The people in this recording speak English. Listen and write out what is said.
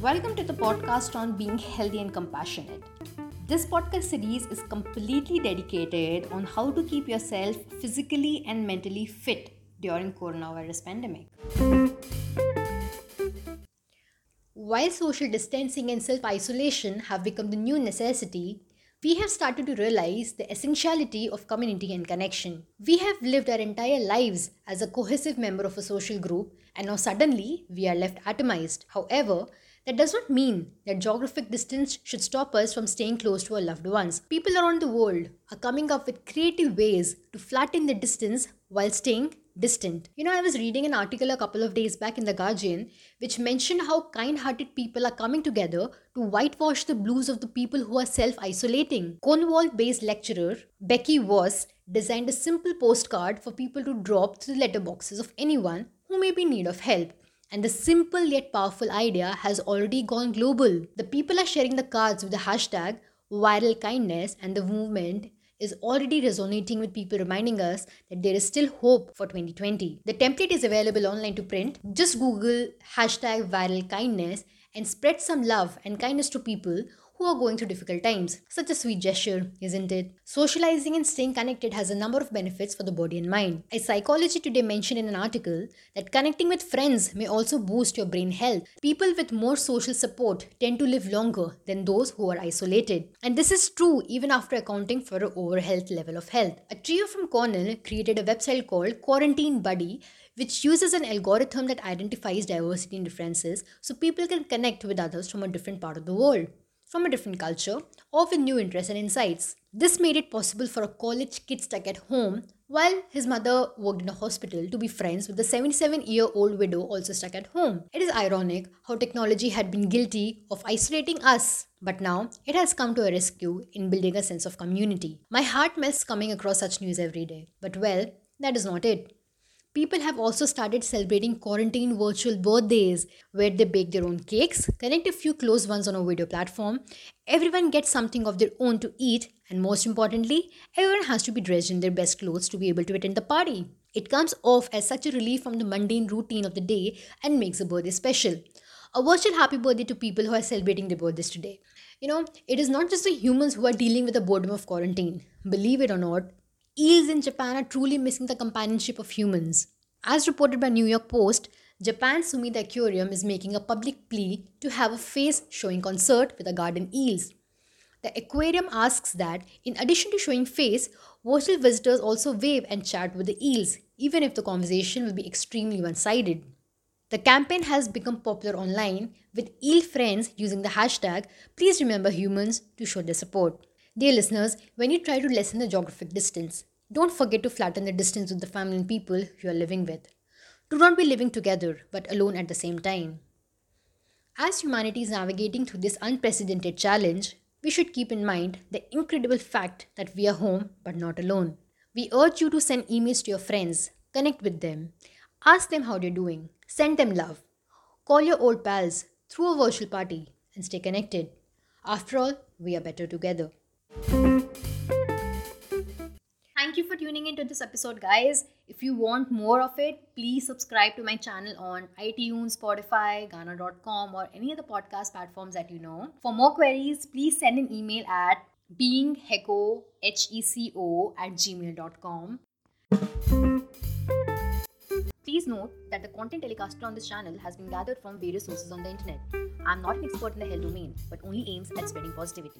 Welcome to the podcast on being healthy and compassionate. This podcast series is completely dedicated on how to keep yourself physically and mentally fit during coronavirus pandemic. While social distancing and self-isolation have become the new necessity, we have started to realize the essentiality of community and connection. We have lived our entire lives as a cohesive member of a social group, and now suddenly we are left atomized. However, that does not mean that geographic distance should stop us from staying close to our loved ones. People around the world are coming up with creative ways to flatten the distance while staying distant. You know, I was reading an article a couple of days back in The Guardian which mentioned how kind hearted people are coming together to whitewash the blues of the people who are self isolating. Cornwall based lecturer Becky Wass designed a simple postcard for people to drop to the letterboxes of anyone who may be in need of help. And the simple yet powerful idea has already gone global. The people are sharing the cards with the hashtag viral kindness, and the movement is already resonating with people, reminding us that there is still hope for 2020. The template is available online to print. Just Google hashtag viral kindness and spread some love and kindness to people who are going through difficult times. Such a sweet gesture, isn't it? Socializing and staying connected has a number of benefits for the body and mind. A Psychology Today mentioned in an article that connecting with friends may also boost your brain health. People with more social support tend to live longer than those who are isolated. And this is true even after accounting for an over health level of health. A trio from Cornell created a website called Quarantine Buddy which uses an algorithm that identifies diversity and differences so people can connect with others from a different part of the world from a different culture or with new interests and insights. This made it possible for a college kid stuck at home while his mother worked in a hospital to be friends with the 77 year old widow also stuck at home. It is ironic how technology had been guilty of isolating us, but now it has come to a rescue in building a sense of community. My heart melts coming across such news every day, but well, that is not it. People have also started celebrating quarantine virtual birthdays where they bake their own cakes, connect a few close ones on a video platform. Everyone gets something of their own to eat, and most importantly, everyone has to be dressed in their best clothes to be able to attend the party. It comes off as such a relief from the mundane routine of the day and makes a birthday special. A virtual happy birthday to people who are celebrating their birthdays today. You know, it is not just the humans who are dealing with the boredom of quarantine. Believe it or not, eels in Japan are truly missing the companionship of humans. As reported by New York Post, Japan's Sumida Aquarium is making a public plea to have a face showing concert with the garden eels. The aquarium asks that, in addition to showing face, virtual visitors also wave and chat with the eels, even if the conversation will be extremely one sided. The campaign has become popular online, with eel friends using the hashtag Please Remember Humans to show their support. Dear listeners, when you try to lessen the geographic distance, don't forget to flatten the distance with the family and people you are living with. Do not be living together but alone at the same time. As humanity is navigating through this unprecedented challenge, we should keep in mind the incredible fact that we are home but not alone. We urge you to send emails to your friends, connect with them, ask them how they're doing, send them love, call your old pals through a virtual party, and stay connected. After all, we are better together. Thank you for tuning into this episode, guys. If you want more of it, please subscribe to my channel on iTunes, Spotify, Gaana.com, or any other podcast platforms that you know. For more queries, please send an email at beingheco, H-E-C-O, at gmail.com. Please note that the content telecasted on this channel has been gathered from various sources on the internet. I am not an expert in the health domain, but only aims at spreading positivity.